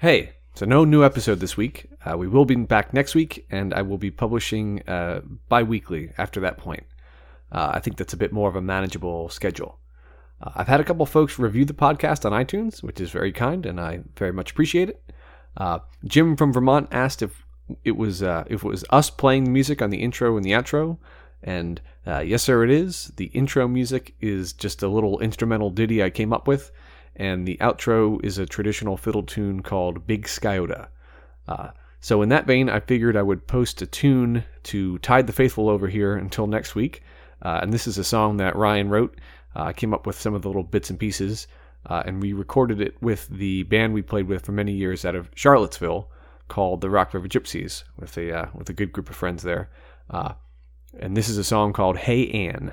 Hey, so no new episode this week. Uh, we will be back next week, and I will be publishing uh, bi weekly after that point. Uh, I think that's a bit more of a manageable schedule. Uh, I've had a couple folks review the podcast on iTunes, which is very kind, and I very much appreciate it. Uh, Jim from Vermont asked if it was uh, if it was us playing the music on the intro and the outro, and uh, yes, sir, it is. The intro music is just a little instrumental ditty I came up with, and the outro is a traditional fiddle tune called Big Sciota. Uh, so, in that vein, I figured I would post a tune to tide the faithful over here until next week. Uh, and this is a song that Ryan wrote. Uh, I came up with some of the little bits and pieces, uh, and we recorded it with the band we played with for many years out of Charlottesville called the Rock River Gypsies with a, uh, with a good group of friends there. And this is a song called Hey Ann.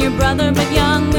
your brother, but young